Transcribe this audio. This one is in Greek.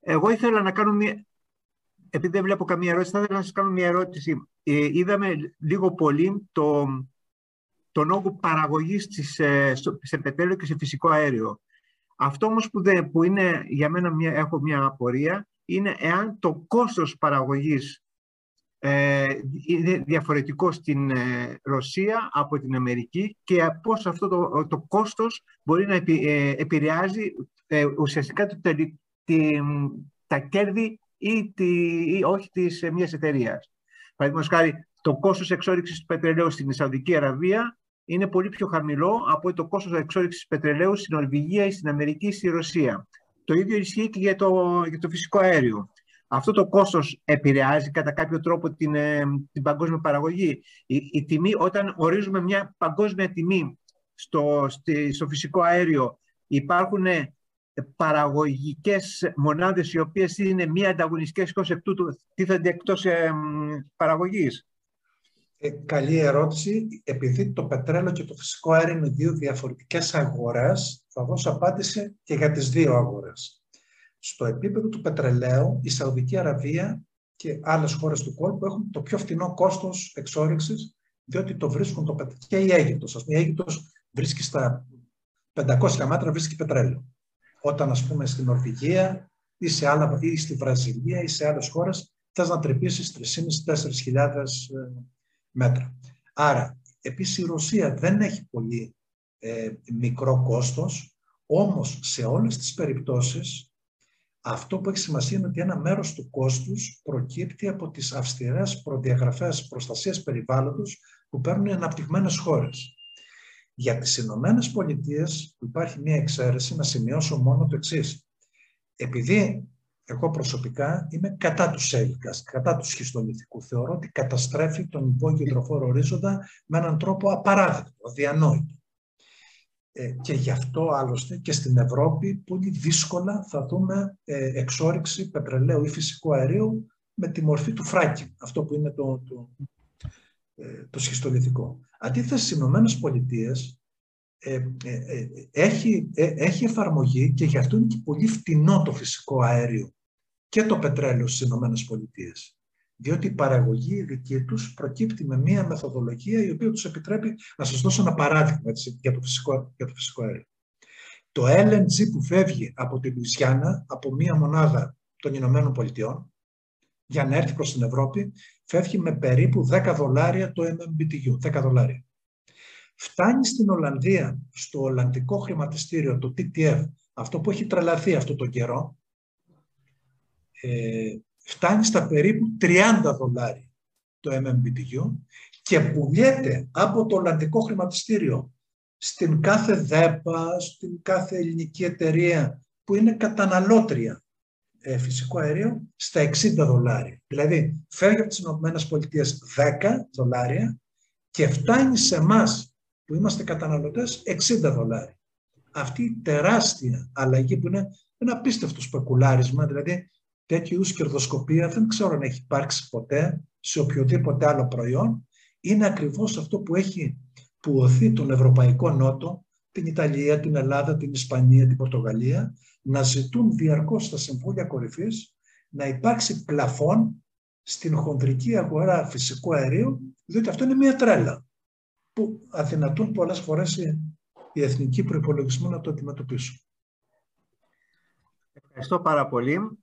Εγώ ήθελα να κάνω μια... Επειδή δεν βλέπω καμία ερώτηση, θα ήθελα να σας κάνω μια ερώτηση. Ε, είδαμε λίγο πολύ το, τον όγκο παραγωγής της, ε, σε πετρέλαιο και σε φυσικό αέριο. Αυτό όμως που, που είναι για μένα μια, έχω μια απορία είναι εάν το κόστος παραγωγής ε, είναι διαφορετικό στην ε, Ρωσία από την Αμερική και πώς αυτό το, το κόστος μπορεί να ε, επηρεάζει ε, ουσιαστικά το, τη, τα κέρδη ή, τη, ή όχι της ε, μιας εταιρείας. Παραδείγματος χάρη, το κόστος εξόριξης του πετρελαίου στην Σαουδική Αραβία είναι πολύ πιο χαμηλό από το κόστος εξόριξης πετρελαίου στην Νορβηγία ή στην Αμερική ή στη Ρωσία. Το ίδιο ισχύει και για το, για το φυσικό αέριο. Αυτό το κόστος επηρεάζει κατά κάποιο τρόπο την, ε, την παγκόσμια παραγωγή. Η, η, τιμή, όταν ορίζουμε μια παγκόσμια τιμή στο, στο φυσικό αέριο, υπάρχουν ε, παραγωγικές μονάδες οι οποίες είναι μη ανταγωνιστικές και ως εκ τούτου τίθενται εκτός ε, παραγωγής; Ε, καλή ερώτηση. Επειδή το πετρέλαιο και το φυσικό αέριο είναι δύο διαφορετικές αγορές, θα δώσω απάντηση και για τις δύο αγορές. Στο επίπεδο του πετρελαίου, η Σαουδική Αραβία και άλλες χώρες του κόλπου έχουν το πιο φθηνό κόστος εξόριξης, διότι το βρίσκουν το πετρέλαιο. Και η Αίγυπτος. Ας πούμε, η Αίγυπτος βρίσκει στα 500 μέτρα βρίσκει πετρέλαιο. Όταν, ας πούμε, στην Νορβηγία ή, σε άλλα, ή στη Βραζιλία ή σε άλλες χώρες θες να τρυπήσεις 3.500-4.000 μέτρα. Άρα, επίσης η Ρωσία δεν έχει πολύ ε, μικρό κόστος, όμως σε όλες τις περιπτώσεις αυτό που έχει σημασία είναι ότι ένα μέρος του κόστους προκύπτει από τις αυστηρές προδιαγραφές προστασίας περιβάλλοντος που παίρνουν οι αναπτυγμένες χώρες. Για τις Ηνωμένες Πολιτείες που υπάρχει μια εξαίρεση, να σημειώσω μόνο το εξής. Επειδή εγώ προσωπικά είμαι κατά τους σέλικα, κατά τους σχιστολιθικούς. Θεωρώ ότι καταστρέφει τον υπόγειο ορίζοντα με έναν τρόπο απαράδεκτο, αδιανόητο. Ε, και γι' αυτό άλλωστε και στην Ευρώπη πολύ δύσκολα θα δούμε ε, εξόριξη πετρελαίου ή φυσικού αερίου με τη μορφή του φράκινγκ, αυτό που είναι το, το, ε, το σχιστολιθικό. Αντίθετα στις Ηνωμένες Πολιτείες ε, ε, ε, έχει, έχει εφαρμογή και γι' αυτό είναι και πολύ φτηνό το φυσικό αέριο και το πετρέλαιο στις Ηνωμένες Πολιτείες. Διότι η παραγωγή δική τους προκύπτει με μία μεθοδολογία η οποία τους επιτρέπει να σας δώσω ένα παράδειγμα έτσι, για, το φυσικό, για το φυσικό αέριο. Το LNG που φεύγει από τη Λουισιάννα, από μία μονάδα των Ηνωμένων Πολιτειών, για να έρθει προς την Ευρώπη, φεύγει με περίπου 10 δολάρια το MMBTU, 10 δολάρια. Φτάνει στην Ολλανδία, στο Ολλανδικό χρηματιστήριο, το TTF, αυτό που έχει τρελαθεί αυτό το καιρό, ε, φτάνει στα περίπου 30 δολάρια το MMBTU και πουλιέται από το Ολλανδικό χρηματιστήριο στην κάθε ΔΕΠΑ, στην κάθε ελληνική εταιρεία που είναι καταναλώτρια ε, φυσικό αέριο στα 60 δολάρια. Δηλαδή φεύγει από τις ΗΠΑ 10 δολάρια και φτάνει σε εμάς που είμαστε καταναλωτές 60 δολάρια. Αυτή η τεράστια αλλαγή που είναι ένα απίστευτο σπεκουλάρισμα, δηλαδή τέτοιου είδους κερδοσκοπία δεν ξέρω αν έχει υπάρξει ποτέ σε οποιοδήποτε άλλο προϊόν. Είναι ακριβώς αυτό που έχει πουωθεί τον Ευρωπαϊκό Νότο, την Ιταλία, την Ελλάδα, την Ισπανία, την Πορτογαλία, να ζητούν διαρκώς στα Συμβούλια Κορυφής να υπάρξει πλαφόν στην χονδρική αγορά φυσικού αερίου, διότι αυτό είναι μια τρέλα που αδυνατούν πολλές φορές οι εθνικοί προπολογισμοί να το αντιμετωπίσουν. Ευχαριστώ πάρα πολύ.